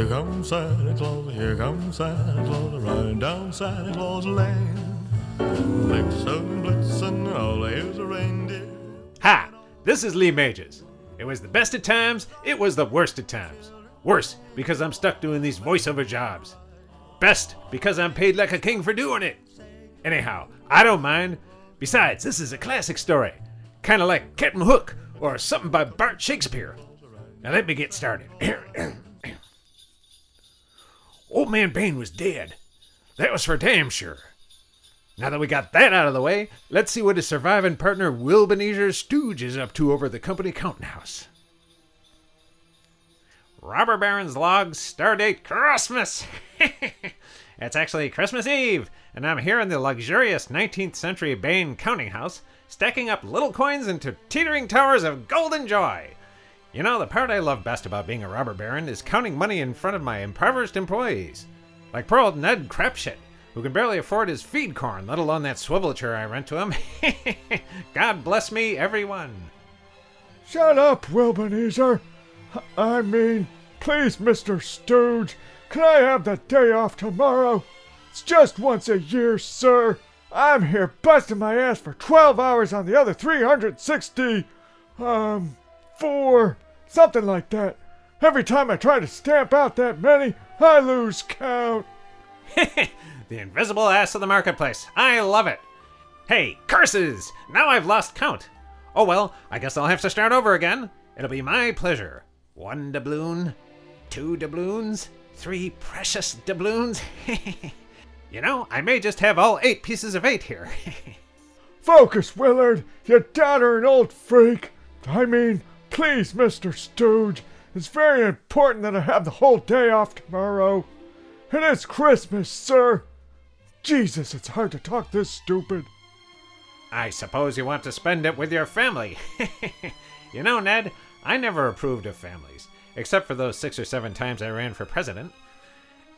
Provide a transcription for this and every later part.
Here comes Santa Claus, here comes Santa Claus, riding down Santa Claus Lane. Blitzen, blitzen, all here's a reindeer. Ha! This is Lee Majors. It was the best of times, it was the worst of times. Worse, because I'm stuck doing these voiceover jobs. Best, because I'm paid like a king for doing it. Anyhow, I don't mind. Besides, this is a classic story. Kinda like Captain Hook, or something by Bart Shakespeare. Now let me get started. Old Man Bain was dead. That was for damn sure. Now that we got that out of the way, let's see what his surviving partner Wilbenezer Stooge is up to over the company counting house. Robber Baron's log, stardate Christmas! it's actually Christmas Eve, and I'm here in the luxurious 19th century Bain counting house, stacking up little coins into teetering towers of golden joy. You know, the part I love best about being a robber baron is counting money in front of my impoverished employees. Like poor old Ned Crapshit, who can barely afford his feed corn, let alone that swivel chair I rent to him. God bless me, everyone. Shut up, Wilbenezer. I mean, please, Mr. Stooge, can I have the day off tomorrow? It's just once a year, sir. I'm here busting my ass for 12 hours on the other 360. Um, four, something like that. Every time I try to stamp out that many, I lose count. the invisible ass of the marketplace. I love it. Hey, curses! Now I've lost count. Oh well, I guess I'll have to start over again. It'll be my pleasure. One doubloon, two doubloons, three precious doubloons. you know, I may just have all eight pieces of eight here. Focus, Willard, you doddering old freak. I mean, please, Mr. Stooge, it's very important that I have the whole day off tomorrow. It is Christmas, sir. Jesus, it's hard to talk this stupid. I suppose you want to spend it with your family. you know, Ned, I never approved of families, except for those six or seven times I ran for president.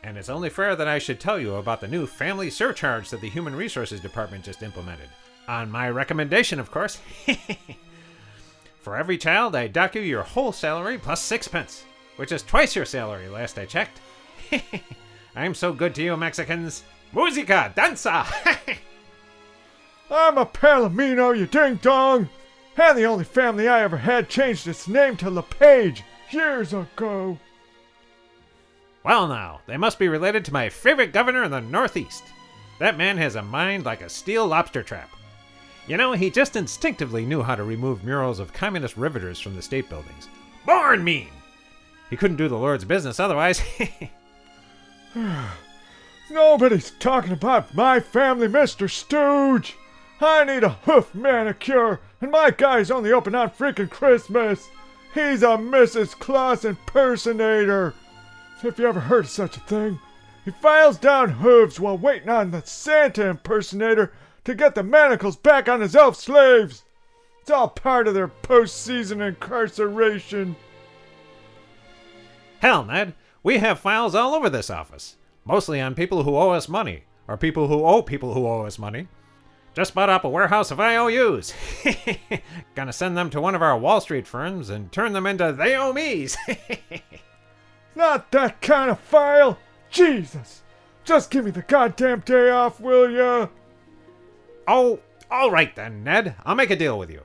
And it's only fair that I should tell you about the new family surcharge that the Human Resources Department just implemented. On my recommendation, of course. for every child, I dock you your whole salary plus sixpence, which is twice your salary last I checked. I'm so good to you, Mexicans. Musica, danza! I'm a Palomino, you ding dong! And the only family I ever had changed its name to LePage years ago. well, now, they must be related to my favorite governor in the Northeast. That man has a mind like a steel lobster trap. You know, he just instinctively knew how to remove murals of communist riveters from the state buildings. Born mean! He couldn't do the Lord's business otherwise. Nobody's talking about my family, Mr. Stooge. I need a hoof manicure, and my guy's only open on freaking Christmas. He's a Mrs. Claus impersonator. If you ever heard of such a thing, he files down hooves while waiting on the Santa impersonator to get the manacles back on his elf slaves. It's all part of their post-season incarceration. Hell, Ned, we have files all over this office, mostly on people who owe us money, or people who owe people who owe us money. Just bought up a warehouse of IOUs. Gonna send them to one of our Wall Street firms and turn them into they owe me's. Not that kind of file. Jesus. Just give me the goddamn day off, will ya? Oh, all right then, Ned. I'll make a deal with you.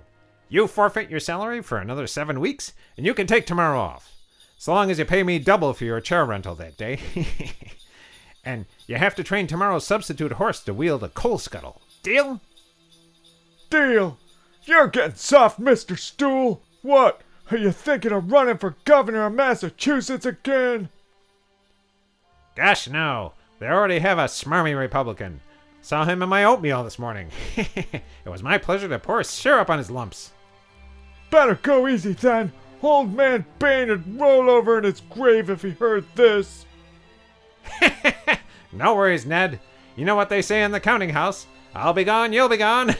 You forfeit your salary for another seven weeks, and you can take tomorrow off. So long as you pay me double for your chair rental that day. and you have to train tomorrow's substitute horse to wield a coal scuttle. Deal? Deal. You're getting soft, Mr. Stool. What? Are you thinking of running for governor of Massachusetts again? Gosh, no. They already have a smarmy Republican. Saw him in my oatmeal this morning. it was my pleasure to pour syrup on his lumps. Better go easy then. Old man Bain would roll over in his grave if he heard this. No worries, Ned. You know what they say in the counting house I'll be gone, you'll be gone.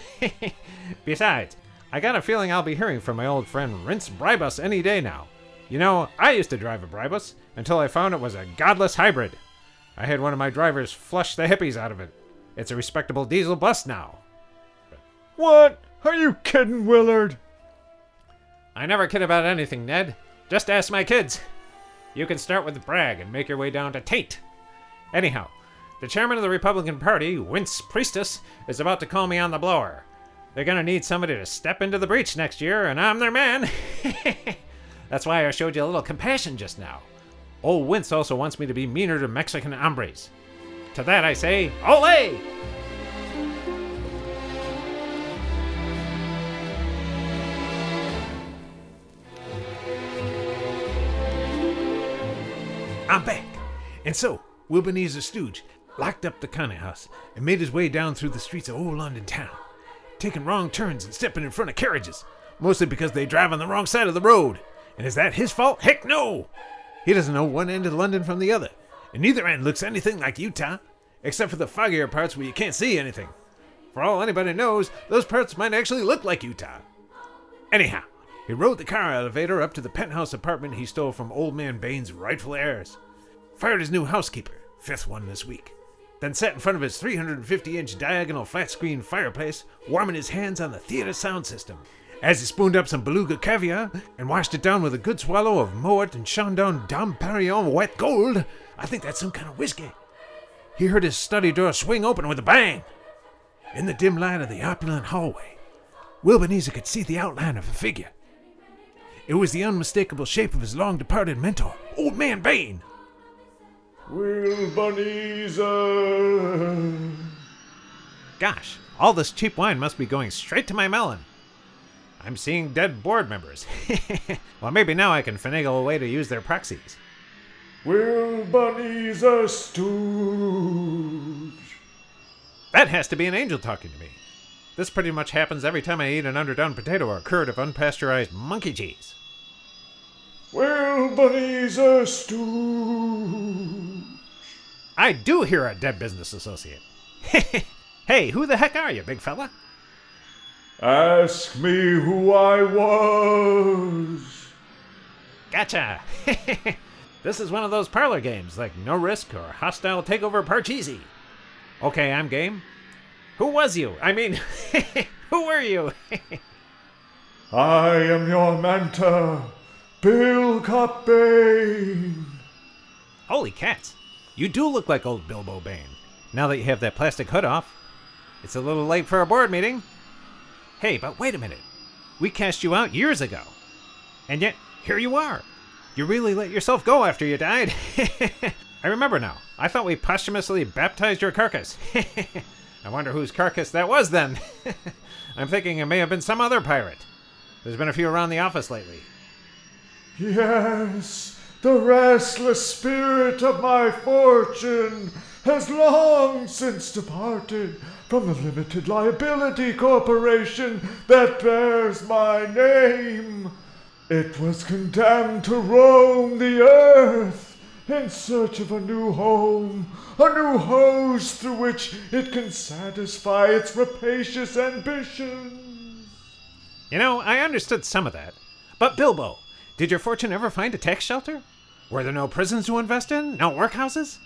Besides, I got a feeling I'll be hearing from my old friend Rince Bribus any day now. You know, I used to drive a Bribus until I found it was a godless hybrid. I had one of my drivers flush the hippies out of it. It's a respectable diesel bus now. What? Are you kidding, Willard? I never kid about anything, Ned. Just ask my kids. you can start with Bragg and make your way down to Tate. Anyhow, the chairman of the Republican Party, Wince Priestess, is about to call me on the blower. They're gonna need somebody to step into the breach next year, and I'm their man. That's why I showed you a little compassion just now. Old Wince also wants me to be meaner to Mexican hombres. To that I say, Ole! I'm back. And so, Wilbenezer Stooge locked up the counting house and made his way down through the streets of old London town, taking wrong turns and stepping in front of carriages, mostly because they drive on the wrong side of the road. And is that his fault? Heck no! He doesn't know one end of London from the other, and neither end looks anything like Utah, except for the foggier parts where you can't see anything. For all anybody knows, those parts might actually look like Utah. Anyhow, he rode the car elevator up to the penthouse apartment he stole from Old Man Bain's rightful heirs. Fired his new housekeeper, fifth one this week. Then sat in front of his 350 inch diagonal flat screen fireplace, warming his hands on the theater sound system. As he spooned up some beluga caviar and washed it down with a good swallow of Moet and Chandon Dom Perignon wet gold, I think that's some kind of whiskey. He heard his study door swing open with a bang. In the dim light of the opulent hallway, Wilbenezer could see the outline of a figure. It was the unmistakable shape of his long departed mentor, Old Man Bain. Wilbenezer. Gosh, all this cheap wine must be going straight to my melon. I'm seeing dead board members. well, maybe now I can finagle a way to use their proxies. Wilbenezer Stooge. That has to be an angel talking to me. This pretty much happens every time I eat an underdone potato or a curd of unpasteurized monkey cheese. Wilbenezer Stooge. I do hear a dead business associate. hey, who the heck are you, big fella? Ask me who I was. Gotcha. this is one of those parlor games like No Risk or Hostile Takeover Parcheesi. Okay, I'm game. Who was you? I mean, who were you? I am your mentor, Bill Cobain. Holy cats. You do look like old Bilbo Bain. Now that you have that plastic hood off. It's a little late for a board meeting. Hey, but wait a minute. We cast you out years ago. And yet, here you are. You really let yourself go after you died. I remember now. I thought we posthumously baptized your carcass. I wonder whose carcass that was then. I'm thinking it may have been some other pirate. There's been a few around the office lately. Yes, the restless spirit of my fortune has long since departed from the limited liability corporation that bears my name. It was condemned to roam the earth in search of a new home, a new host through which it can satisfy its rapacious ambitions. You know, I understood some of that. But Bilbo, did your fortune ever find a tax shelter? Were there no prisons to invest in? No workhouses?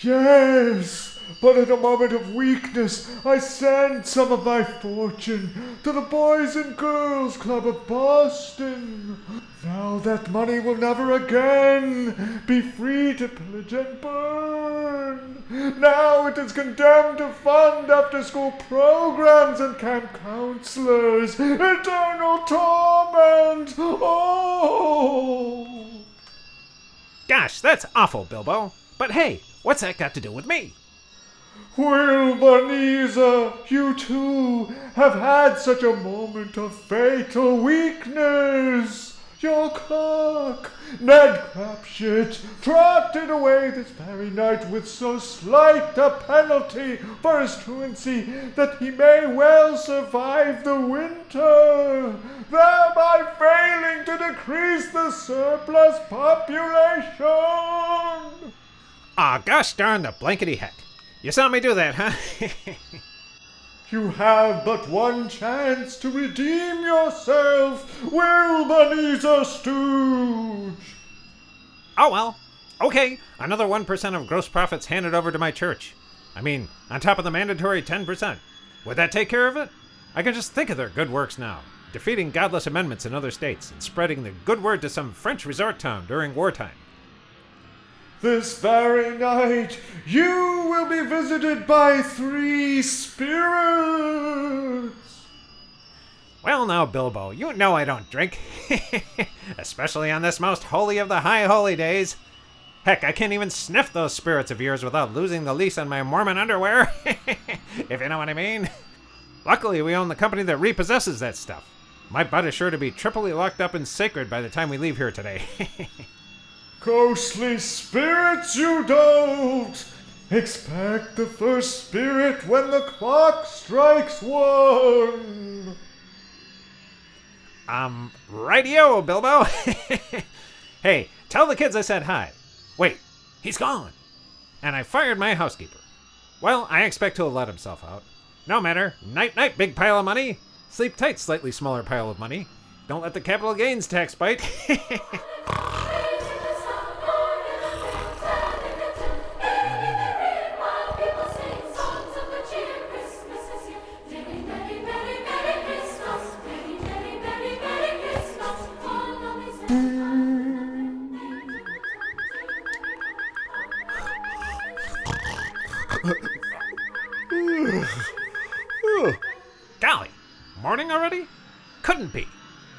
Yes, but in a moment of weakness, I send some of my fortune to the Boys and Girls Club of Boston. Now that money will never again be free to pillage and burn. Now it is condemned to fund after school programs and camp counselors. Eternal torment. Oh! Gosh, that's awful, Bilbo. But hey, what's that got to do with me? Wilbenezer, you too have had such a moment of fatal weakness. Your clerk, Ned Crapshit, trotted away this very night with so slight a penalty for his truancy that he may well survive the winter, thereby failing to decrease the surplus population. Gosh darn the blankety heck. You saw me do that, huh? You have but one chance to redeem yourself, Wilbenezer Stooge. oh well. Okay, another 1% of gross profits handed over to my church. I mean, on top of the mandatory 10%. Would that take care of it? I can just think of their good works now. Defeating godless amendments in other states and spreading the good word to some French resort town during wartime. This very night, you will be visited by three spirits. Well, now, Bilbo, you know I don't drink. Especially on this most holy of the high holy days. Heck, I can't even sniff those spirits of yours without losing the lease on my Mormon underwear. if you know what I mean. Luckily, we own the company that repossesses that stuff. My butt is sure to be triply locked up and sacred by the time we leave here today. Ghostly spirits, you don't! Expect the first spirit when the clock strikes one! um, rightio, Bilbo. hey, tell the kids I said hi. Wait, he's gone. And I fired my housekeeper. Well, I expect he'll let himself out. No matter. Night, night, big pile of money. Sleep tight, slightly smaller pile of money. Don't let the capital gains tax bite. Couldn't be.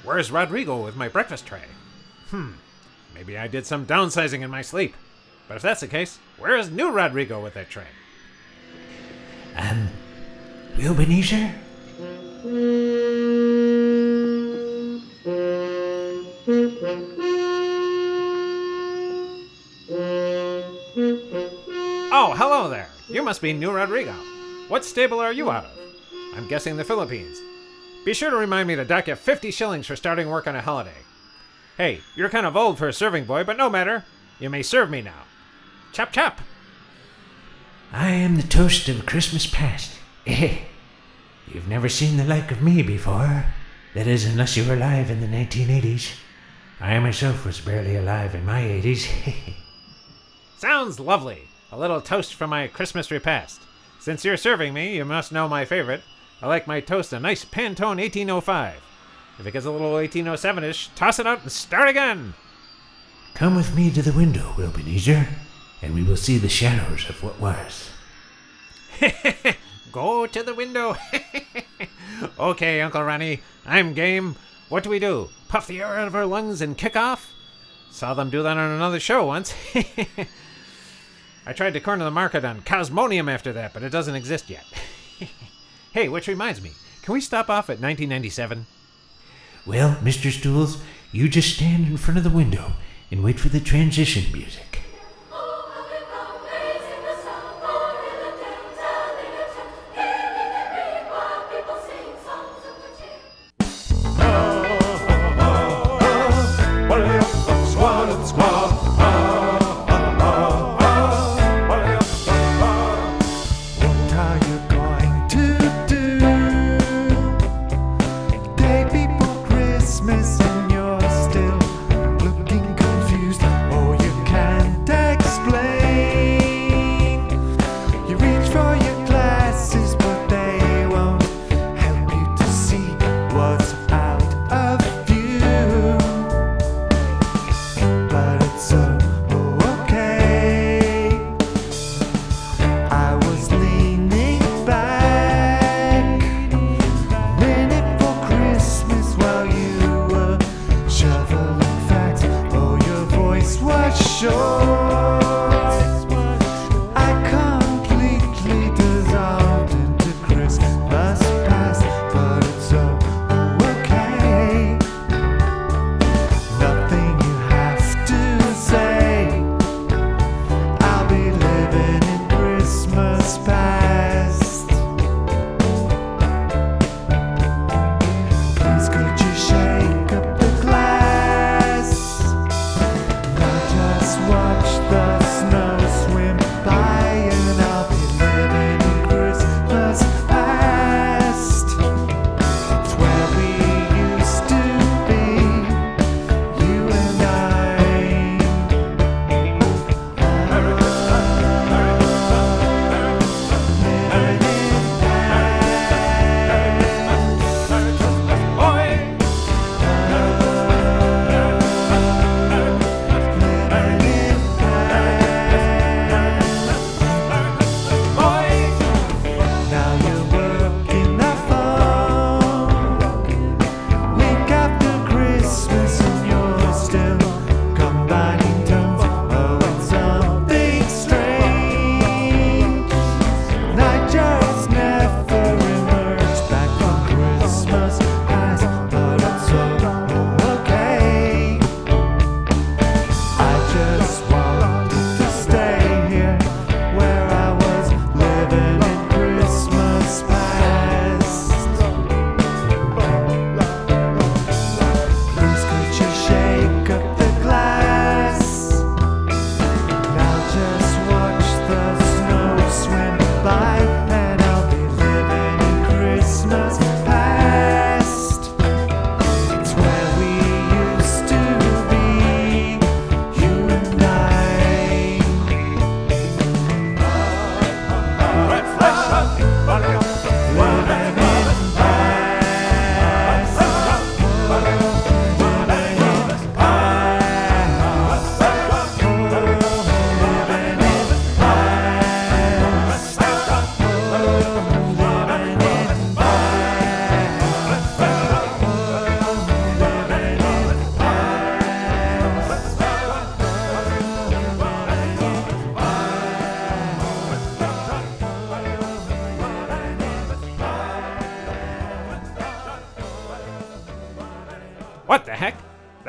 Where's Rodrigo with my breakfast tray? Hmm, maybe I did some downsizing in my sleep. But if that's the case, where is new Rodrigo with that tray? Um, Wilbenezer? Oh, hello there. You must be new Rodrigo. What stable are you out of? I'm guessing the Philippines. Be sure to remind me to dock you 50 shillings for starting work on a holiday. Hey, you're kind of old for a serving boy, but no matter. You may serve me now. Chop chop. I am the toast of Christmas past. Eh, You've never seen the like of me before. That is, unless you were alive in the 1980s. I myself was barely alive in my 80s. Sounds lovely. A little toast for my Christmas repast. Since you're serving me, you must know my favorite. I like my toast a nice Pantone 1805. If it gets a little 1807 ish, toss it out and start again. Come with me to the window, Wilbenezer, and we will see the shadows of what was. Go to the window. okay, Uncle Ronnie, I'm game. What do we do? Puff the air out of our lungs and kick off? Saw them do that on another show once. I tried to corner the market on Cosmonium after that, but it doesn't exist yet. Hey, which reminds me, can we stop off at 1997? Well, Mr. Stools, you just stand in front of the window and wait for the transition music.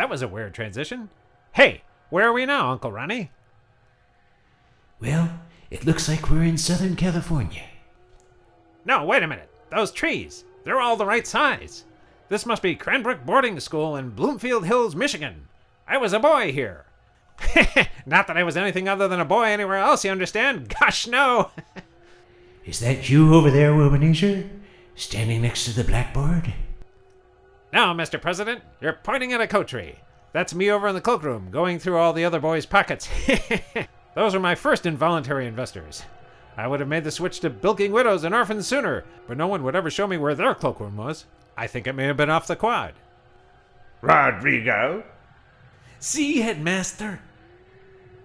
That was a weird transition. Hey, where are we now, Uncle Ronnie? Well, it looks like we're in Southern California. No, wait a minute. Those trees, they're all the right size. This must be Cranbrook Boarding School in Bloomfield Hills, Michigan. I was a boy here. Not that I was anything other than a boy anywhere else, you understand? Gosh, no. Is that you over there, Wilbenezer? Standing next to the blackboard? now, Mr. President, you're pointing at a coat tree. That's me over in the cloakroom, going through all the other boys' pockets. Those are my first involuntary investors. I would have made the switch to bilking widows and orphans sooner, but no one would ever show me where their cloakroom was. I think it may have been off the quad. Rodrigo, See, headmaster.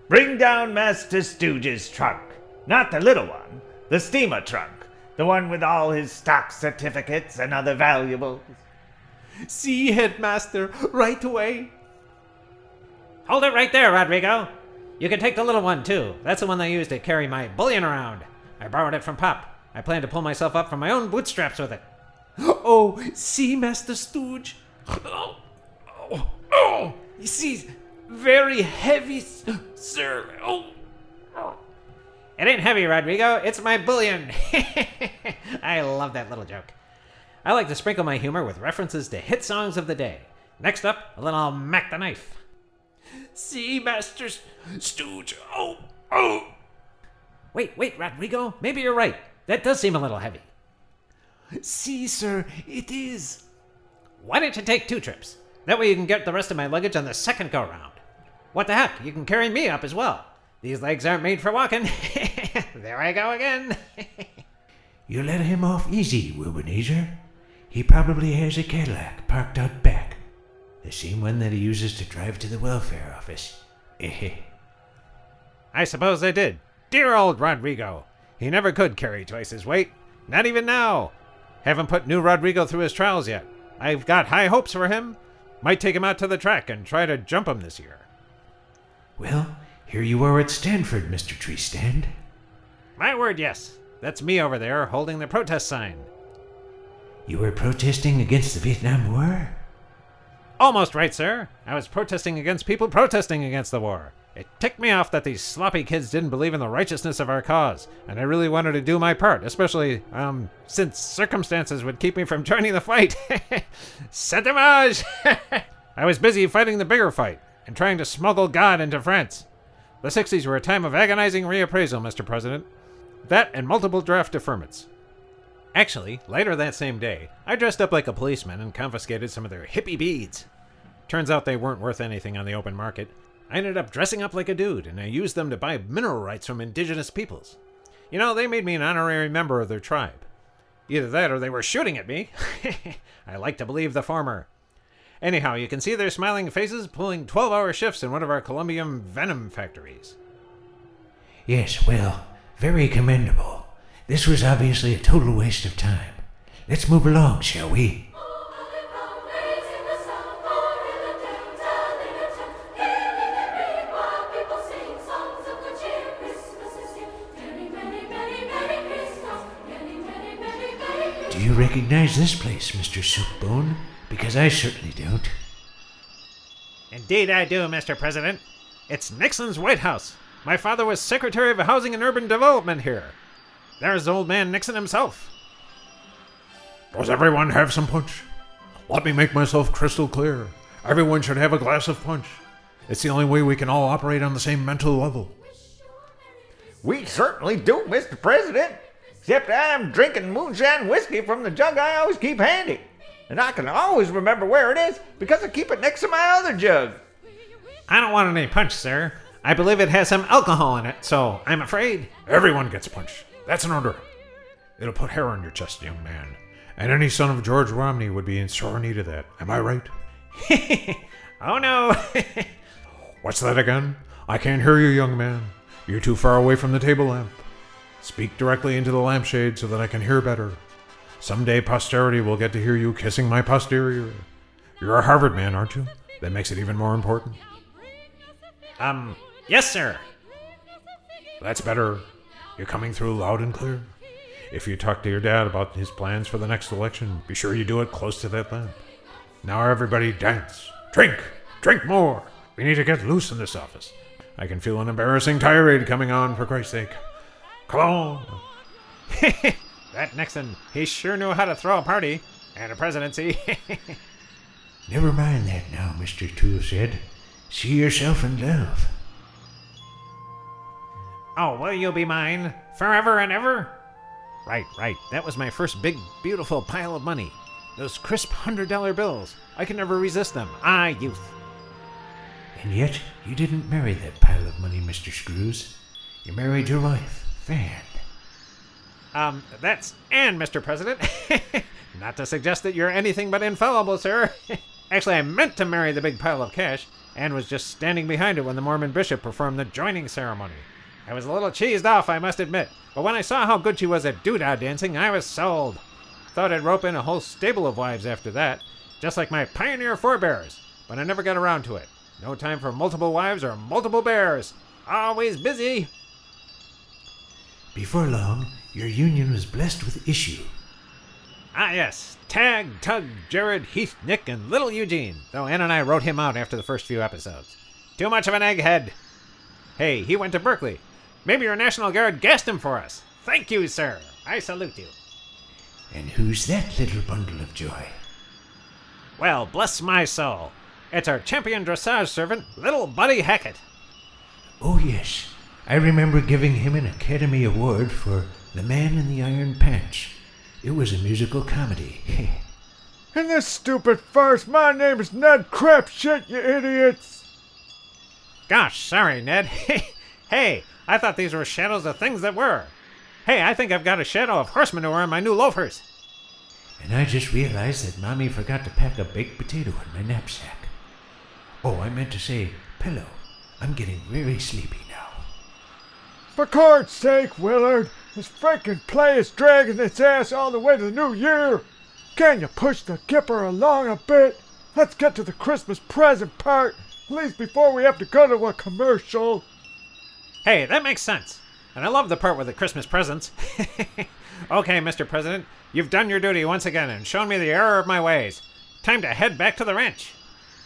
bring down Master Stooge's trunk. Not the little one, the steamer trunk. The one with all his stock certificates and other valuables. See, headmaster, right away. Hold it right there, Rodrigo. You can take the little one, too. That's the one I use to carry my bullion around. I borrowed it from Pop. I plan to pull myself up from my own bootstraps with it. Oh, see, Master Stooge. Oh, oh, oh. You see, very heavy, sir. Oh, It ain't heavy, Rodrigo. It's my bullion. I love that little joke. I like to sprinkle my humor with references to hit songs of the day. Next up, a little Mack the Knife. See, Master S- Stooge. Oh, oh. Wait, wait, Rodrigo. Maybe you're right. That does seem a little heavy. See, sir, it is. Why don't you take two trips? That way you can get the rest of my luggage on the second go round. What the heck? You can carry me up as well. These legs aren't made for walking. there I go again. You let him off easy, Wilbenezer. He probably has a Cadillac parked out back. The same one that he uses to drive to the welfare office. Eh, I suppose they did. Dear old Rodrigo. He never could carry twice his weight. Not even now. Haven't put new Rodrigo through his trials yet. I've got high hopes for him. Might take him out to the track and try to jump him this year. Well, here you are at Stanford, Mr. Tree Stand. My word, yes. That's me over there holding the protest sign. You were protesting against the Vietnam War? Almost right, sir. I was protesting against people protesting against the war. It ticked me off that these sloppy kids didn't believe in the righteousness of our cause, and I really wanted to do my part, especially, um, since circumstances would keep me from joining the fight. C'est dommage! I was busy fighting the bigger fight and trying to smuggle God into France. The 60s were a time of agonizing reappraisal, Mr. President. That and multiple draft deferments. Actually, later that same day, I dressed up like a policeman and confiscated some of their hippie beads. Turns out they weren't worth anything on the open market. I ended up dressing up like a dude, and I used them to buy mineral rights from indigenous peoples. You know, they made me an honorary member of their tribe. Either that or they were shooting at me. I like to believe the former. Anyhow, you can see their smiling faces pulling 12 hour shifts in one of our Columbium venom factories. Yes, well, very commendable. This was obviously a total waste of time. Let's move along, shall we? Do you recognize this place, Mr. Soupbone? Because I certainly don't. Indeed, I do, Mr. President. It's Nixon's White House. My father was Secretary of Housing and Urban Development here. There's old man Nixon himself. Does everyone have some punch? Let me make myself crystal clear. Everyone should have a glass of punch. It's the only way we can all operate on the same mental level. We certainly do, Mr. President. Except I'm drinking moonshine whiskey from the jug I always keep handy. And I can always remember where it is because I keep it next to my other jug. I don't want any punch, sir. I believe it has some alcohol in it, so I'm afraid. Everyone gets punch. That's an order. It'll put hair on your chest, young man. And any son of George Romney would be in sore need of that. Am I right? Oh no! What's that again? I can't hear you, young man. You're too far away from the table lamp. Speak directly into the lampshade so that I can hear better. Someday posterity will get to hear you kissing my posterior. You're a Harvard man, aren't you? That makes it even more important. um, yes, sir. That's better. You're coming through loud and clear. If you talk to your dad about his plans for the next election, be sure you do it close to that lamp. Now everybody dance. Drink. Drink more. We need to get loose in this office. I can feel an embarrassing tirade coming on, for Christ's sake. Come on. that Nixon, he sure knew how to throw a party and a presidency. Never mind that now, Mr. Toolshed. See yourself in love. Oh, will you be mine forever and ever? Right, right. That was my first big, beautiful pile of money. Those crisp hundred dollar bills. I can never resist them. Ah, youth. And yet, you didn't marry that pile of money, Mr. Screws. You married your wife, Fan. Um, that's Anne, Mr. President. Not to suggest that you're anything but infallible, sir. Actually, I meant to marry the big pile of cash. Anne was just standing behind it when the Mormon bishop performed the joining ceremony. I was a little cheesed off, I must admit, but when I saw how good she was at doodah dancing, I was sold. Thought I'd rope in a whole stable of wives after that, just like my pioneer forebears, but I never got around to it. No time for multiple wives or multiple bears. Always busy. Before long, your union was blessed with issue. Ah, yes. Tag, Tug, Jared, Heath, Nick, and little Eugene, though Ann and I wrote him out after the first few episodes. Too much of an egghead. Hey, he went to Berkeley. Maybe your National Guard gassed him for us. Thank you, sir. I salute you. And who's that little bundle of joy? Well, bless my soul. It's our champion dressage servant, little Buddy Hackett. Oh, yes. I remember giving him an Academy Award for The Man in the Iron Pants. It was a musical comedy. In this stupid farce, my name is Ned Crapshit, you idiots! Gosh, sorry, Ned. hey, I thought these were shadows of things that were. Hey, I think I've got a shadow of horse manure on my new loafers. and I just realized that Mommy forgot to pack a baked potato in my knapsack. Oh, I meant to say pillow. I'm getting very sleepy now. For God's sake, Willard, this freaking play is dragging its ass all the way to the new year. Can you push the Gipper along a bit? Let's get to the Christmas present part, at least before we have to go to a commercial. Hey, that makes sense. And I love the part with the Christmas presents. okay, Mr. President, you've done your duty once again and shown me the error of my ways. Time to head back to the ranch.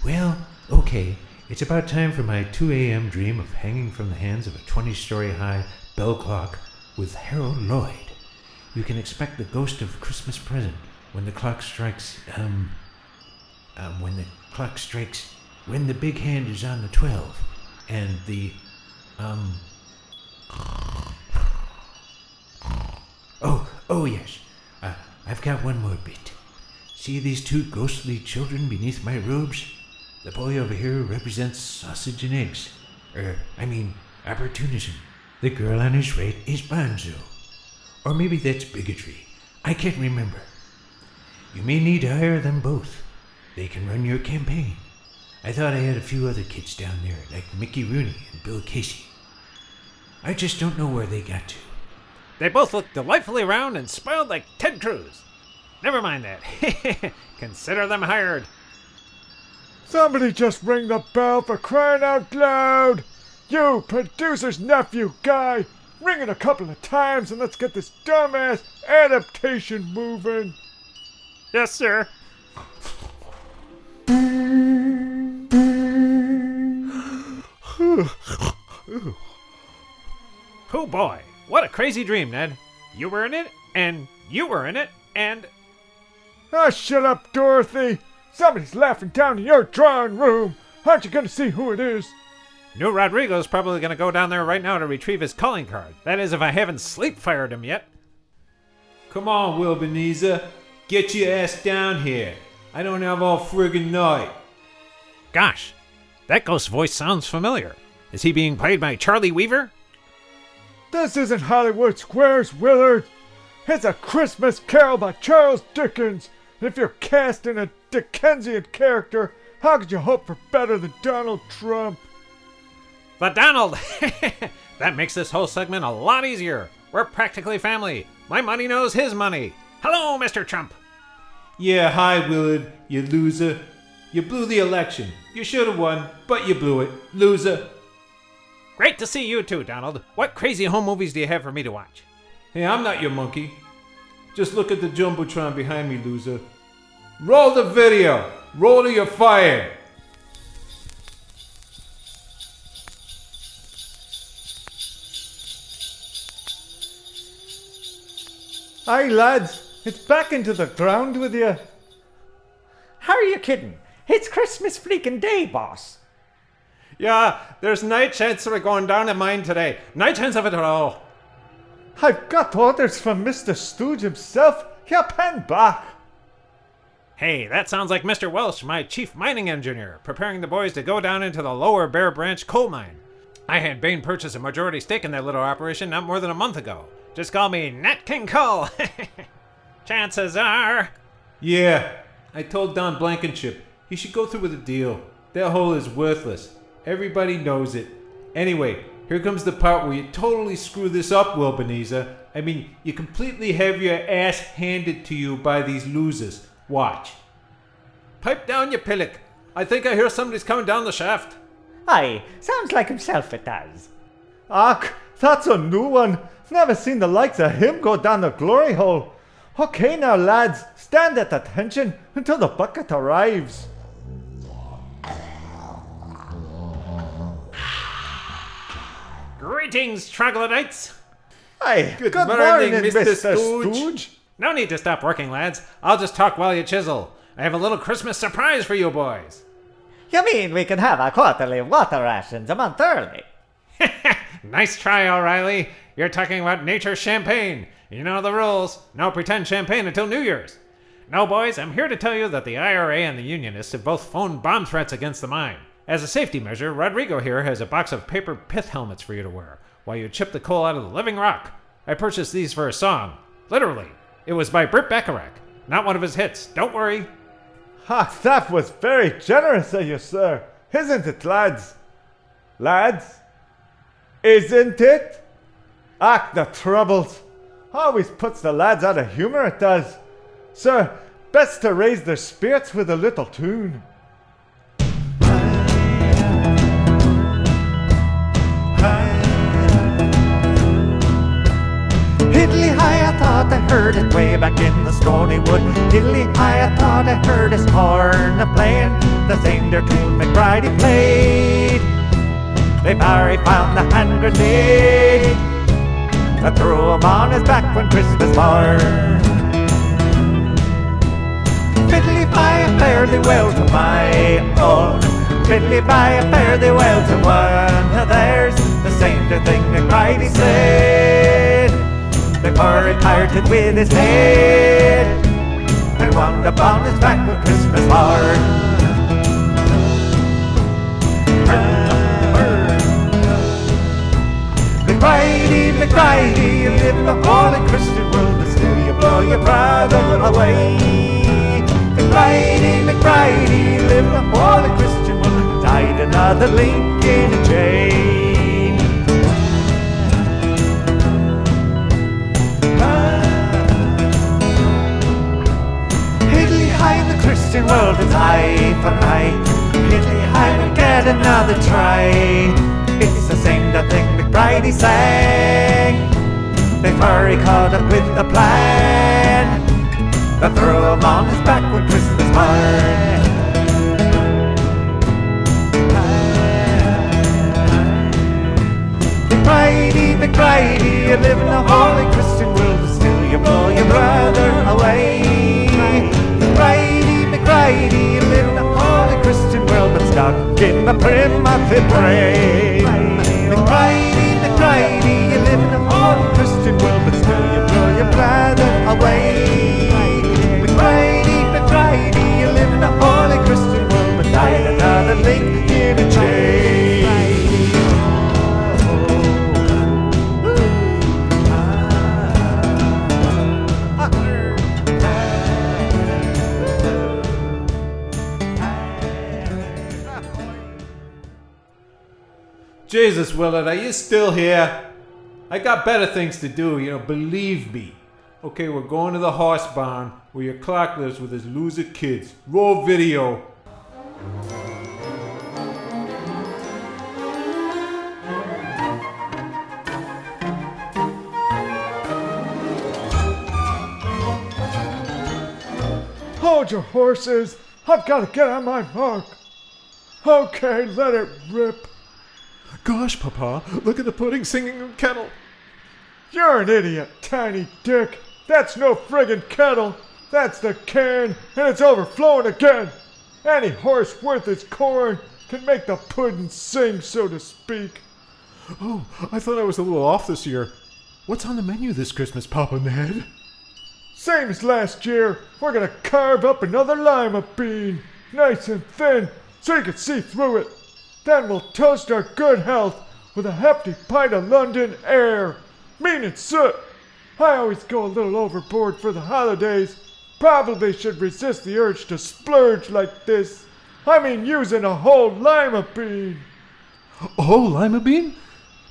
Well, okay. It's about time for my 2 a.m. dream of hanging from the hands of a 20 story high bell clock with Harold Lloyd. You can expect the ghost of Christmas present when the clock strikes, um, um, when the clock strikes, when the big hand is on the 12, and the, um, oh, oh yes, uh, I've got one more bit. See these two ghostly children beneath my robes? The boy over here represents sausage and eggs. Er, I mean, opportunism. The girl on his right is Bonzo. Or maybe that's bigotry. I can't remember. You may need to hire them both. They can run your campaign. I thought I had a few other kids down there, like Mickey Rooney and Bill Casey. I just don't know where they got to. They both look delightfully round and spoiled like Ted Cruz. Never mind that. Consider them hired. Somebody just ring the bell for crying out loud! You, producer's nephew guy! Ring it a couple of times and let's get this dumbass adaptation moving! Yes, sir. Oh boy, what a crazy dream, Ned. You were in it, and you were in it, and Ah, shut up, Dorothy! Somebody's laughing down in your drawing room! Aren't you gonna see who it is? New Rodrigo's probably going to go down there right now to retrieve his calling card. That is, if I haven't sleep fired him yet. Come on, Wilbenezer. Get your ass down here. I don't have all friggin' night. Gosh, that ghost voice sounds familiar. Is he being played by Charlie Weaver? This isn't Hollywood Squares, Willard! It's a Christmas Carol by Charles Dickens! And if you're casting a Dickensian character, how could you hope for better than Donald Trump? But Donald! that makes this whole segment a lot easier. We're practically family. My money knows his money. Hello, Mr. Trump. Yeah, hi, Willard, you loser. You blew the election. You should have won, but you blew it. Loser. Great to see you too, Donald. What crazy home movies do you have for me to watch? Hey, I'm not your monkey. Just look at the Jumbotron behind me, loser. Roll the video! Roll to your fire. Aye, lads, it's back into the ground with you. How are you kidding? It's Christmas freaking day, boss. Yeah, there's no chance we're going down in mine today. No chance of it at all. I've got orders from Mr. Stooge himself. He'll pen back. Hey, that sounds like Mr. Welsh, my chief mining engineer, preparing the boys to go down into the lower Bear Branch coal mine. I had Bain purchase a majority stake in that little operation not more than a month ago. Just call me Nat King Cole. Chances are. Yeah, I told Don Blankenship he should go through with the deal. That hole is worthless. Everybody knows it. Anyway, here comes the part where you totally screw this up, Wilbenezer. I mean, you completely have your ass handed to you by these losers. Watch. Pipe down, you pillock. I think I hear somebody's coming down the shaft. Aye, sounds like himself it does. Ach, that's a new one. Never seen the likes of him go down the glory hole. Okay now, lads, stand at attention until the bucket arrives. Greetings, troglodytes. Aye, good, morning, morning, Mr. Mr. Stooge. Stooge. No need to stop working, lads. I'll just talk while you chisel. I have a little Christmas surprise for you boys. You mean we can have our quarterly water rations a month early? Nice try, O'Reilly. You're talking about nature champagne. You know the rules. No pretend champagne until New Year's. No, boys, I'm here to tell you that the IRA and the Unionists have both phoned bomb threats against the mine. As a safety measure, Rodrigo here has a box of paper pith helmets for you to wear while you chip the coal out of the living rock. I purchased these for a song. Literally. It was by Burt Bacharach, not one of his hits. Don't worry. Ah, that was very generous of you, sir. Isn't it, lads? Lads? Isn't it? Ach, the troubles. Always puts the lads out of humour, it does. Sir, best to raise their spirits with a little tune. Thought I heard it way back in the stony wood. High, I thought I heard his horn a playing the same there tune McBride played. They Barry found the hand grenade. I threw him on his back when Christmas morn. Fiddly by a fairly well to my own. Fiddly by a fairly well to one. There's the same thing McBride said before he parted with his head and wound upon his back with Christmas morn. McBridey, McBridey, you live in the holy Christian world, but still you blow your brother away. McBridey, McBridey, live in the holy Christian world, died another link in a chain. High Christian world is eye for eye. Hiddly high we get another try. It's the same that thing McBridey sang. Before he caught up with the plan. That threw him on his back with Christmas morn. McBridey, McBridey, you live in a holy Christian world, but still you blow your brother away. McBridey, McBridey, you live in a holy Christian world, but stuck in the primitive brain. McBridey, McBridey, you live in a holy Christian world, but still you blow your brother away. Jesus, Willard, are you still here? I got better things to do, you know, believe me. Okay, we're going to the horse barn where your Clark lives with his loser kids. Roll video. Hold your horses. I've got to get on my mark. Okay, let it rip. Gosh, Papa, look at the pudding singing in the kettle. You're an idiot, tiny dick. That's no friggin' kettle. That's the can, and it's overflowing again. Any horse worth its corn can make the pudding sing, so to speak. Oh, I thought I was a little off this year. What's on the menu this Christmas, Papa Ned? Same as last year, we're gonna carve up another lima bean, nice and thin, so you can see through it. Then we'll toast our good health with a hefty pint of London air. Mean it, soot. I always go a little overboard for the holidays. Probably should resist the urge to splurge like this. I mean using a whole lima bean. Oh, Lima Bean?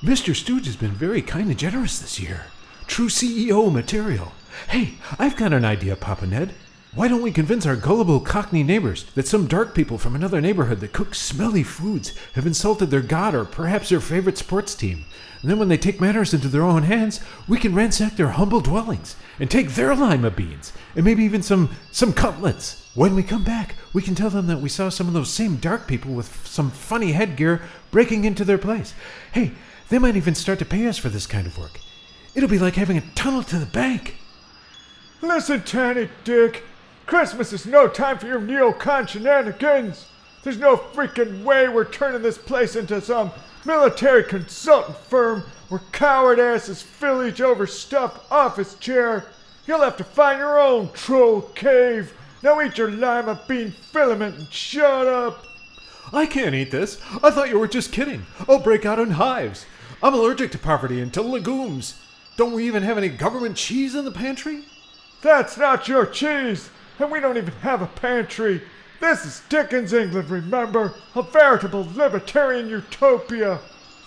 Mr. Stooge has been very kind and generous this year. True CEO material. Hey, I've got an idea, Papa Ned. Why don't we convince our gullible Cockney neighbors that some dark people from another neighborhood that cook smelly foods have insulted their god or perhaps their favorite sports team? And then when they take matters into their own hands, we can ransack their humble dwellings and take their lima beans and maybe even some some cutlets. When we come back, we can tell them that we saw some of those same dark people with some funny headgear breaking into their place. Hey, they might even start to pay us for this kind of work. It'll be like having a tunnel to the bank. Listen, Tiny Dick. Christmas is no time for your neocon shenanigans. There's no freaking way we're turning this place into some military consultant firm where coward asses fill each overstuffed office chair. You'll have to find your own troll cave. Now eat your lima bean filament and shut up. I can't eat this. I thought you were just kidding. I'll break out in hives. I'm allergic to poverty and to legumes. Don't we even have any government cheese in the pantry? That's not your cheese, and we don't even have a pantry. This is Dickens, England, remember? A veritable libertarian utopia.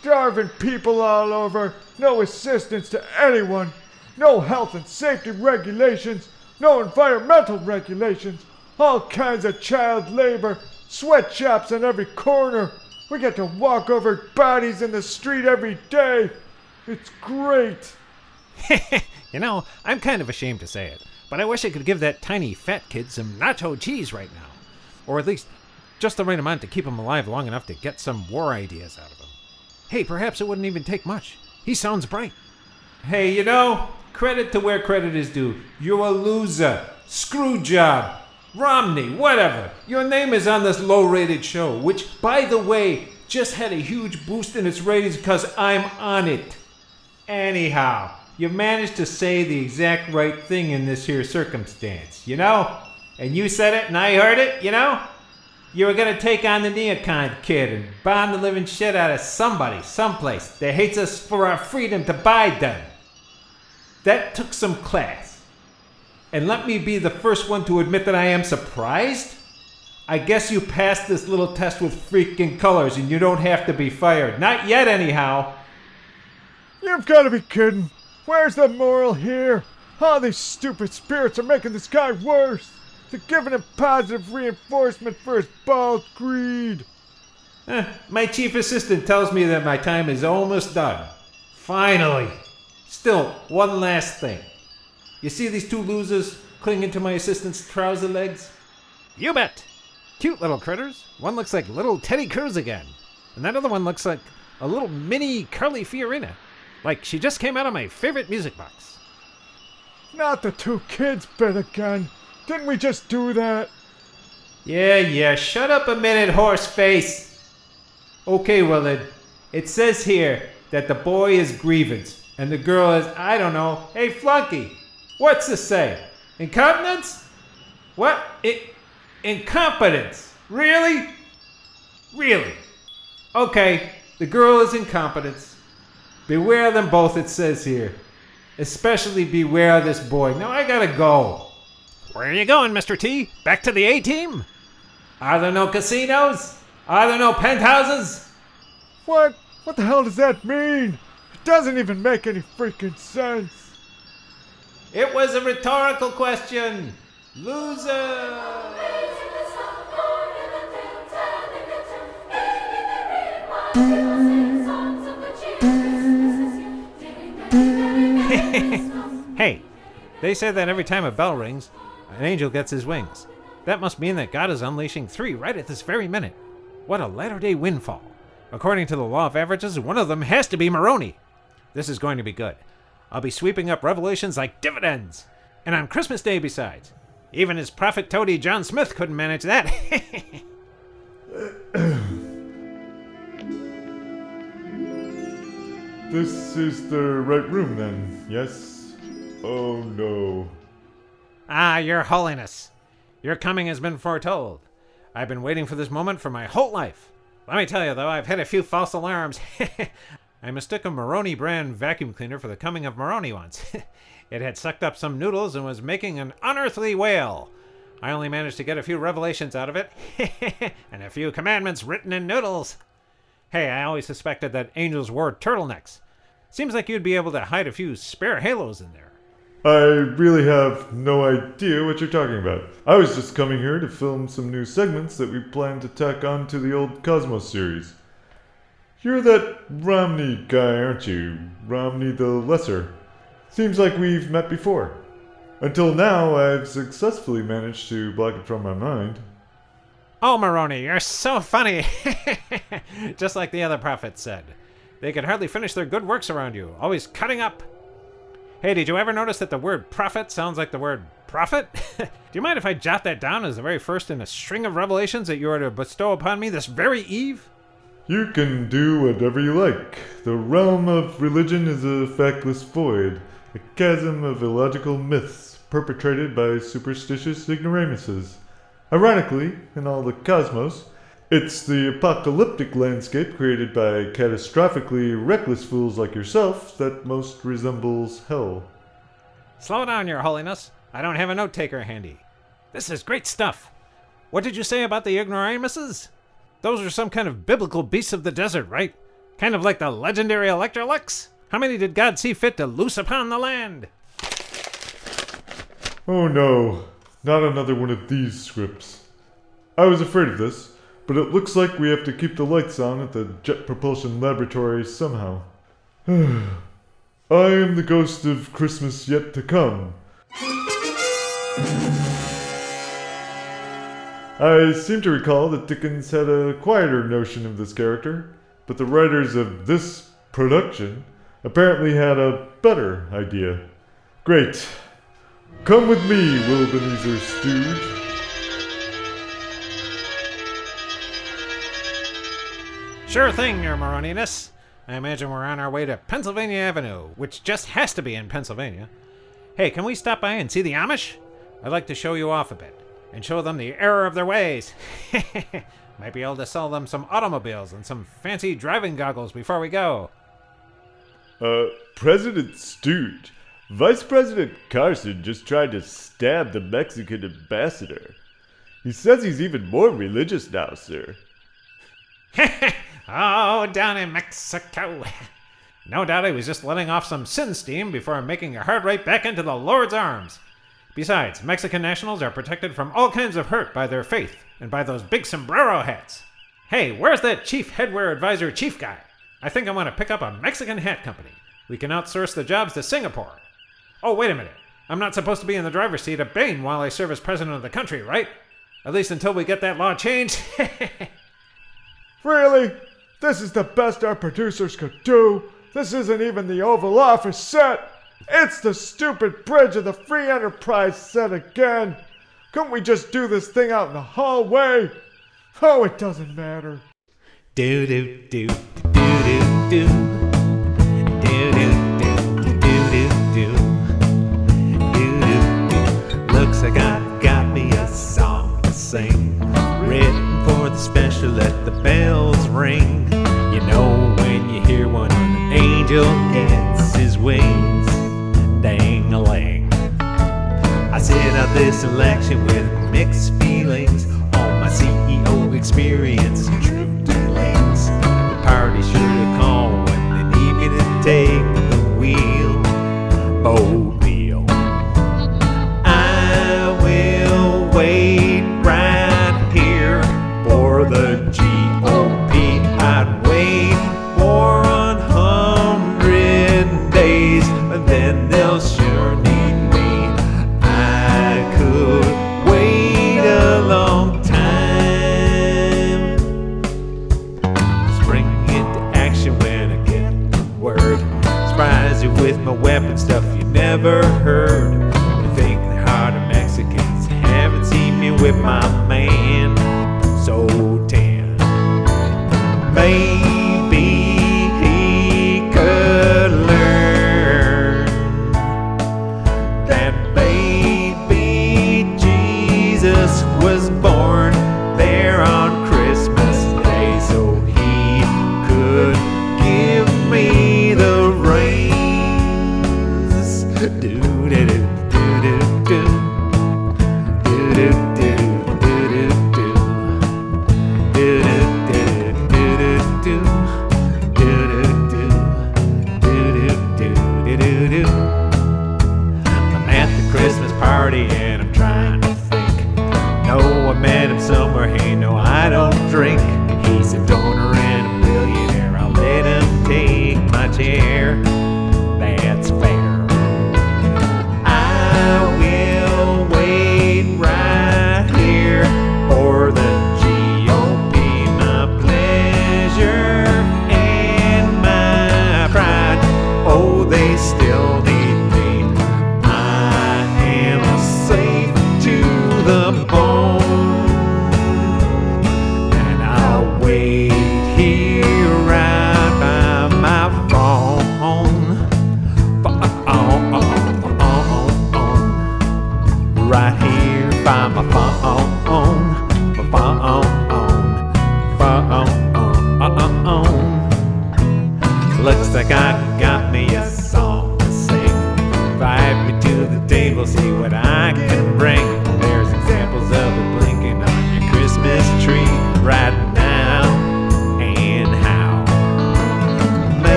Starving people all over, no assistance to anyone, no health and safety regulations, no environmental regulations, all kinds of child labor, sweatshops on every corner. We get to walk over bodies in the street every day. It's great. you know, I'm kind of ashamed to say it, but I wish I could give that tiny fat kid some nacho cheese right now. Or at least just the right amount to keep him alive long enough to get some war ideas out of him. Hey, perhaps it wouldn't even take much. He sounds bright. Hey, you know, credit to where credit is due. You're a loser. Screw job. Romney, whatever. Your name is on this low rated show, which, by the way, just had a huge boost in its ratings because I'm on it. Anyhow, you managed to say the exact right thing in this here circumstance, you know? And you said it and I heard it, you know? You were gonna take on the neocon kid and bomb the living shit out of somebody, someplace that hates us for our freedom to buy them. That took some class. And let me be the first one to admit that I am surprised. I guess you passed this little test with freaking colors and you don't have to be fired. Not yet, anyhow. You've got to be kidding. Where's the moral here? All these stupid spirits are making this guy worse. They're giving him positive reinforcement for his bald greed. Eh, my chief assistant tells me that my time is almost done. Finally. Still, one last thing. You see these two losers clinging to my assistant's trouser legs? You bet. Cute little critters. One looks like little Teddy Cruz again, and that other one looks like a little mini Carly Fiorina. Like she just came out of my favorite music box. Not the two kids bit again. Didn't we just do that? Yeah, yeah, shut up a minute, horse face. Okay, Willard. It says here that the boy is grievance and the girl is, I don't know, hey, flunky. What's this say? Incontinence? What? It, incompetence. Really? Really? Okay, the girl is incompetence. Beware them both, it says here. Especially beware this boy. Now I gotta go. Where are you going, Mr. T? Back to the A team? Are there no casinos? Are there no penthouses? What? What the hell does that mean? It doesn't even make any freaking sense. It was a rhetorical question. Loser! Hey, they say that every time a bell rings, an angel gets his wings. That must mean that God is unleashing three right at this very minute. What a latter day windfall. According to the law of averages, one of them has to be Moroni. This is going to be good. I'll be sweeping up revelations like dividends. And on Christmas Day, besides. Even his prophet toady John Smith couldn't manage that. This is the right room then, yes? Oh no. ah, Your Holiness. Your coming has been foretold. I've been waiting for this moment for my whole life. Let me tell you, though, I've had a few false alarms. I mistook a Moroni brand vacuum cleaner for the coming of Moroni once. it had sucked up some noodles and was making an unearthly wail. I only managed to get a few revelations out of it, and a few commandments written in noodles. Hey, I always suspected that angels wore turtlenecks. Seems like you'd be able to hide a few spare halos in there. I really have no idea what you're talking about. I was just coming here to film some new segments that we plan to tack on to the old Cosmos series. You're that Romney guy, aren't you? Romney the Lesser. Seems like we've met before. Until now, I've successfully managed to block it from my mind. Oh, Moroni, you're so funny. Just like the other prophet said. They can hardly finish their good works around you, always cutting up. Hey, did you ever notice that the word prophet sounds like the word prophet? Do you mind if I jot that down as the very first in a string of revelations that you are to bestow upon me this very eve? You can do whatever you like. The realm of religion is a factless void, a chasm of illogical myths perpetrated by superstitious ignoramuses. Ironically, in all the cosmos, it's the apocalyptic landscape created by catastrophically reckless fools like yourself that most resembles hell. Slow down, Your Holiness. I don't have a note taker handy. This is great stuff. What did you say about the ignoramuses? Those are some kind of biblical beasts of the desert, right? Kind of like the legendary Electrolux? How many did God see fit to loose upon the land? Oh no, not another one of these scripts. I was afraid of this, but it looks like we have to keep the lights on at the Jet Propulsion Laboratory somehow. I am the ghost of Christmas yet to come. I seem to recall that Dickens had a quieter notion of this character, but the writers of this production apparently had a better idea. Great. Come with me, Wilbenezer Stooge. Sure thing, Your Maroniness. I imagine we're on our way to Pennsylvania Avenue, which just has to be in Pennsylvania. Hey, can we stop by and see the Amish? I'd like to show you off a bit and show them the error of their ways. Might be able to sell them some automobiles and some fancy driving goggles before we go. Uh, President Stooge, Vice President Carson just tried to stab the Mexican ambassador. He says he's even more religious now, sir. oh, down in Mexico. No doubt he was just letting off some sin steam before making a hard right back into the Lord's arms. Besides, Mexican nationals are protected from all kinds of hurt by their faith and by those big sombrero hats. Hey, where's that chief headwear advisor chief guy? I think I want to pick up a Mexican hat company. We can outsource the jobs to Singapore. Oh, wait a minute. I'm not supposed to be in the driver's seat of Bain while I serve as president of the country, right? At least until we get that law changed. Really? This is the best our producers could do? This isn't even the Oval Office set! It's the stupid bridge of the Free Enterprise set again! Couldn't we just do this thing out in the hallway? Oh, it doesn't matter. Do do do do do do. Do do do do do do. Do do. Looks like I got me a song to sing. Special let the bells ring. You know when you hear one, an angel gets his wings. Dang a lang. I set out this election with mixed feelings on my CEO experience and true dealings. The party should have called when they need me to take the wheel. Mobile.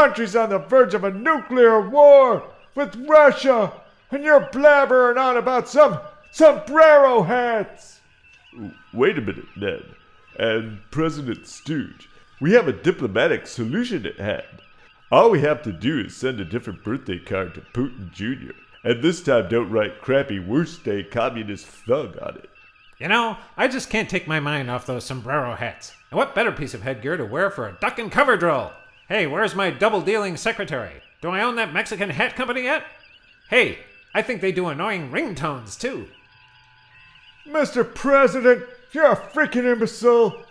Country's on the verge of a nuclear war with Russia, and you're blabbering on about some sombrero hats. Wait a minute, Ned. And President Stooge, we have a diplomatic solution at hand. All we have to do is send a different birthday card to Putin Jr. And this time don't write crappy worst day communist thug on it. You know, I just can't take my mind off those sombrero hats. And what better piece of headgear to wear for a duck and cover drill? Hey, where's my double dealing secretary? Do I own that Mexican hat company yet? Hey, I think they do annoying ringtones too. Mr. President, you're a freaking imbecile.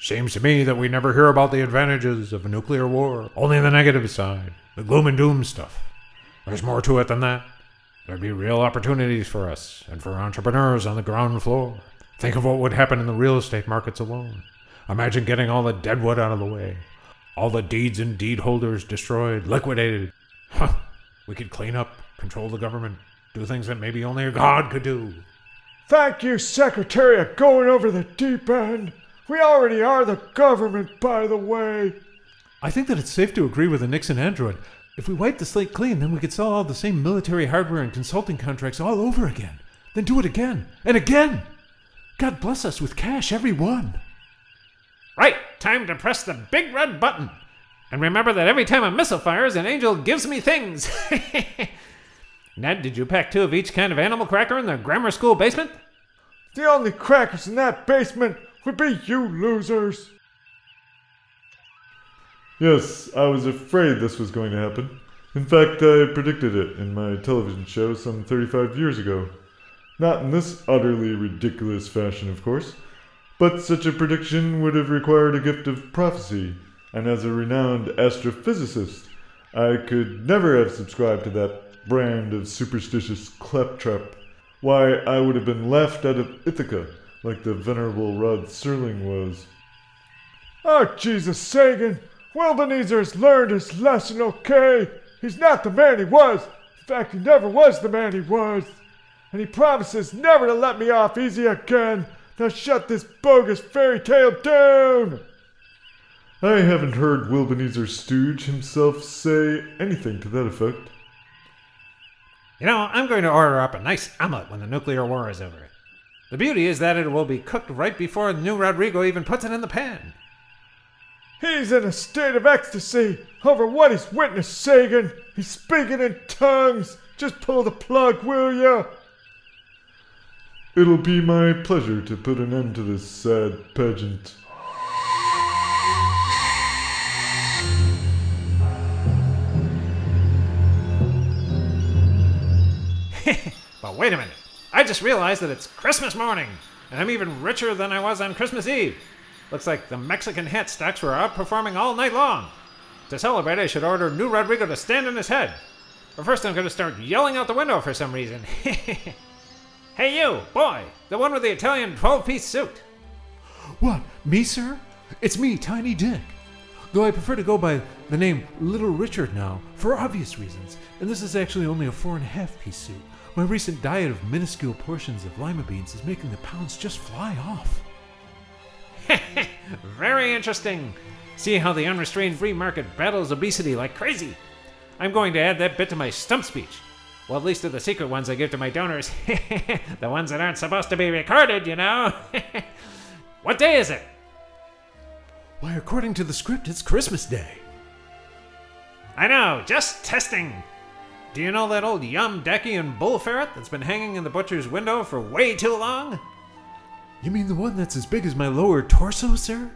Seems to me that we never hear about the advantages of a nuclear war, only the negative side, the gloom and doom stuff. There's more to it than that. There'd be real opportunities for us and for entrepreneurs on the ground floor. Think of what would happen in the real estate markets alone. Imagine getting all the deadwood out of the way, all the deeds and deed holders destroyed, liquidated. Huh. We could clean up, control the government, do things that maybe only a god could do. Thank you, Secretary, of going over the deep end. We already are the government, by the way. I think that it's safe to agree with the Nixon android. If we wipe the slate clean, then we could sell all the same military hardware and consulting contracts all over again. Then do it again and again. God bless us with cash, every one. Right, time to press the big red button. And remember that every time a missile fires, an angel gives me things. Ned, did you pack two of each kind of animal cracker in the grammar school basement? The only crackers in that basement would be you losers. Yes, I was afraid this was going to happen. In fact, I predicted it in my television show some 35 years ago. Not in this utterly ridiculous fashion, of course, but such a prediction would have required a gift of prophecy, and as a renowned astrophysicist, I could never have subscribed to that brand of superstitious claptrap. Why, I would have been laughed out of Ithaca like the venerable Rod Serling was. Oh, Jesus, Sagan! Wilbenezer has learned his lesson, okay? He's not the man he was. In fact, he never was the man he was. And he promises never to let me off easy again. Now shut this bogus fairy tale down! I haven't heard Wilbenezer Stooge himself say anything to that effect. You know, I'm going to order up a nice omelet when the nuclear war is over. The beauty is that it will be cooked right before the new Rodrigo even puts it in the pan. He's in a state of ecstasy over what he's witnessed, Sagan. He's speaking in tongues. Just pull the plug, will ya? It'll be my pleasure to put an end to this sad pageant. But wait a minute. I just realized that it's Christmas morning, and I'm even richer than I was on Christmas Eve. Looks like the Mexican hat stocks were outperforming all night long. To celebrate, I should order New Rodrigo to stand on his head. But first, I'm going to start yelling out the window for some reason. hey, you, boy, the one with the Italian 12 piece suit. What, me, sir? It's me, Tiny Dick. Though I prefer to go by the name Little Richard now, for obvious reasons, and this is actually only a four and a half piece suit. My recent diet of minuscule portions of lima beans is making the pounds just fly off. Very interesting. See how the unrestrained free market battles obesity like crazy. I'm going to add that bit to my stump speech. Well, at least to the secret ones I give to my donors. the ones that aren't supposed to be recorded, you know. what day is it? Why, according to the script, it's Christmas Day. I know, just testing. Do you know that old Yum Dacian bull ferret that's been hanging in the butcher's window for way too long? You mean the one that's as big as my lower torso, sir?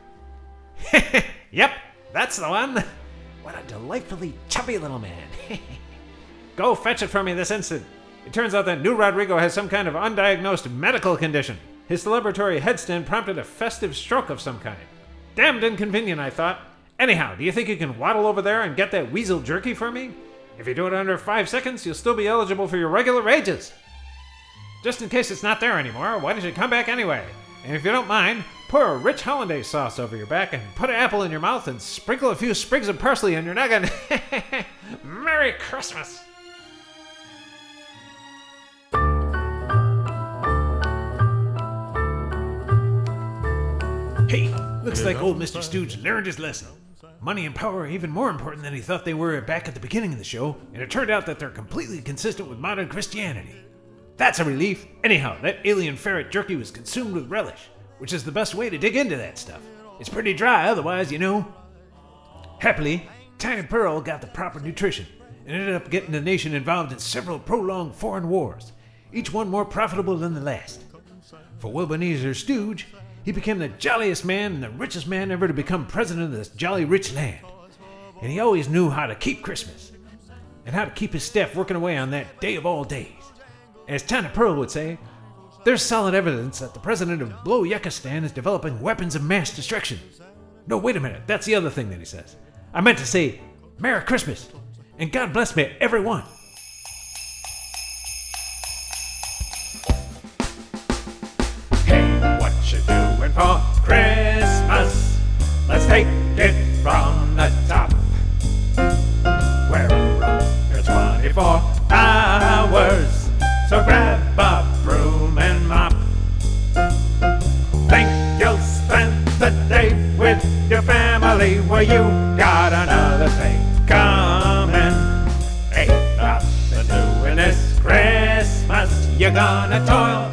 Yep, that's the one. What a delightfully chubby little man. Go fetch it for me this instant. It turns out that new Rodrigo has some kind of undiagnosed medical condition. His celebratory headstand prompted a festive stroke of some kind. Damned inconvenient, I thought. Anyhow, do you think you can waddle over there and get that weasel jerky for me? If you do it under five seconds, you'll still be eligible for your regular wages. Just in case it's not there anymore, why don't you come back anyway? And if you don't mind, pour a rich hollandaise sauce over your back and put an apple in your mouth and sprinkle a few sprigs of parsley on your noggin. Merry Christmas! Hey, looks like old Mr. Stooge learned his lesson. Money and power are even more important than he thought they were back at the beginning of the show, and it turned out that they're completely consistent with modern Christianity. That's a relief. Anyhow, that alien ferret jerky was consumed with relish, which is the best way to dig into that stuff. It's pretty dry otherwise, you know. Happily, Tiny Pearl got the proper nutrition and ended up getting the nation involved in several prolonged foreign wars, each one more profitable than the last. For Wilbenezer Stooge, he became the jolliest man and the richest man ever to become president of this jolly rich land. And he always knew how to keep Christmas and how to keep his staff working away on that day of all days. As Tana Pearl would say, there's solid evidence that the president of Blow Yuckistan is developing weapons of mass destruction. No, wait a minute, that's the other thing that he says. I meant to say, Merry Christmas, and God bless me, everyone. So grab a broom and mop. Think you'll spend the day with your family? Well, you got another thing coming. Ain't nothing doing this Christmas. You're gonna toil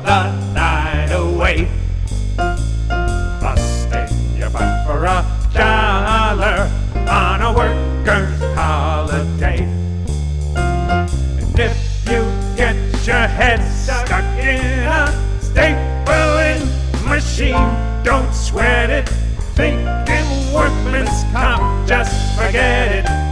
head stuck in a stapling machine, don't sweat it. Thinking workman's comp, just forget it.